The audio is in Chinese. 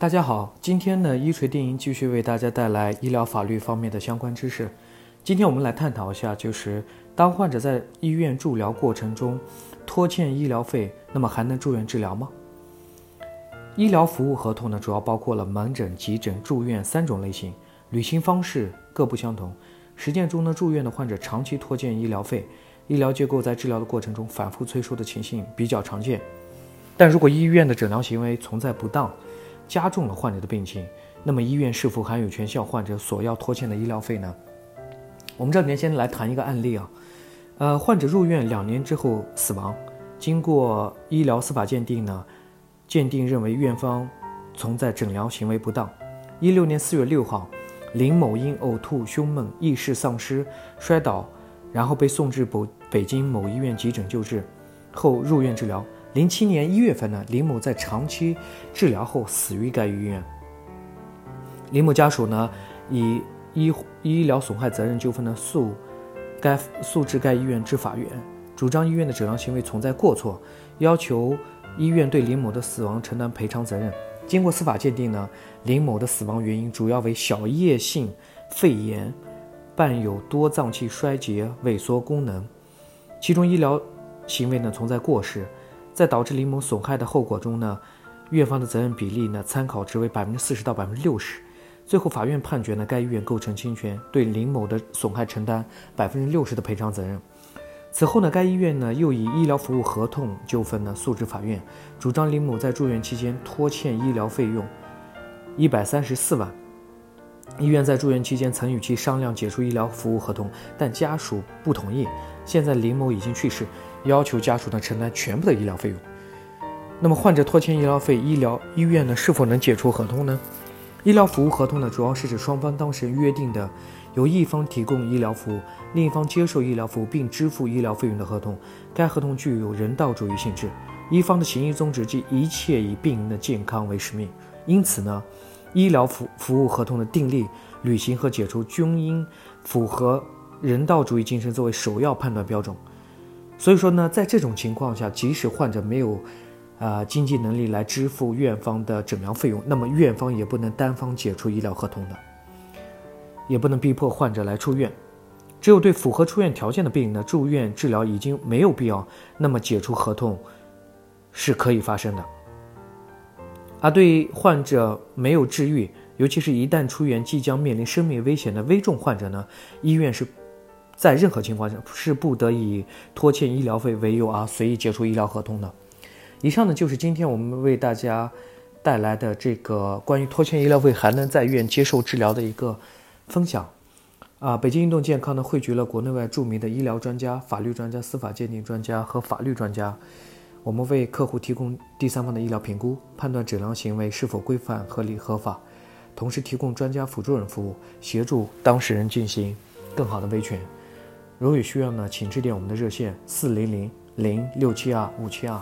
大家好，今天呢，一锤定音继续为大家带来医疗法律方面的相关知识。今天我们来探讨一下，就是当患者在医院治疗过程中拖欠医疗费，那么还能住院治疗吗？医疗服务合同呢，主要包括了门诊、急诊、住院三种类型，履行方式各不相同。实践中呢，住院的患者长期拖欠医疗费，医疗机构在治疗的过程中反复催收的情形比较常见。但如果医院的诊疗行为存在不当，加重了患者的病情，那么医院是否还有权向患者索要拖欠的医疗费呢？我们这里面先来谈一个案例啊，呃，患者入院两年之后死亡，经过医疗司法鉴定呢，鉴定认为院方存在诊疗行为不当。一六年四月六号，林某因呕吐、胸闷、意识丧失、摔倒，然后被送至北北京某医院急诊救治，后入院治疗。零七年一月份呢，林某在长期治疗后死于该医院。林某家属呢，以医医疗损害责任纠纷呢诉该诉至该医院至法院，主张医院的诊疗行为存在过错，要求医院对林某的死亡承担赔偿责任。经过司法鉴定呢，林某的死亡原因主要为小叶性肺炎伴有多脏器衰竭萎缩功能，其中医疗行为呢存在过失。在导致林某损害的后果中呢，院方的责任比例呢参考值为百分之四十到百分之六十。最后法院判决呢，该医院构成侵权，对林某的损害承担百分之六十的赔偿责任。此后呢，该医院呢又以医疗服务合同纠纷呢诉至法院，主张林某在住院期间拖欠医疗费用一百三十四万。医院在住院期间曾与其商量解除医疗服务合同，但家属不同意。现在林某已经去世。要求家属呢承担全部的医疗费用。那么患者拖欠医疗费，医疗医院呢是否能解除合同呢？医疗服务合同呢，主要是指双方当事人约定的，由一方提供医疗服务，另一方接受医疗服务并支付医疗费用的合同。该合同具有人道主义性质，一方的行医宗旨即一切以病人的健康为使命。因此呢，医疗服服务合同的订立、履行和解除均应符合人道主义精神作为首要判断标准。所以说呢，在这种情况下，即使患者没有，呃，经济能力来支付院方的诊疗费用，那么院方也不能单方解除医疗合同的，也不能逼迫患者来出院。只有对符合出院条件的病人呢，住院治疗已经没有必要，那么解除合同是可以发生的。而对患者没有治愈，尤其是一旦出院即将面临生命危险的危重患者呢，医院是。在任何情况下是不得以拖欠医疗费为由啊随意解除医疗合同的。以上呢就是今天我们为大家带来的这个关于拖欠医疗费还能在院接受治疗的一个分享。啊，北京运动健康呢汇聚了国内外著名的医疗专家、法律专家、司法鉴定专家和法律专家，我们为客户提供第三方的医疗评估，判断诊疗行为是否规范、合理、合法，同时提供专家辅助人服务，协助当事人进行更好的维权。如有需要呢，请致电我们的热线四零零零六七二五七二。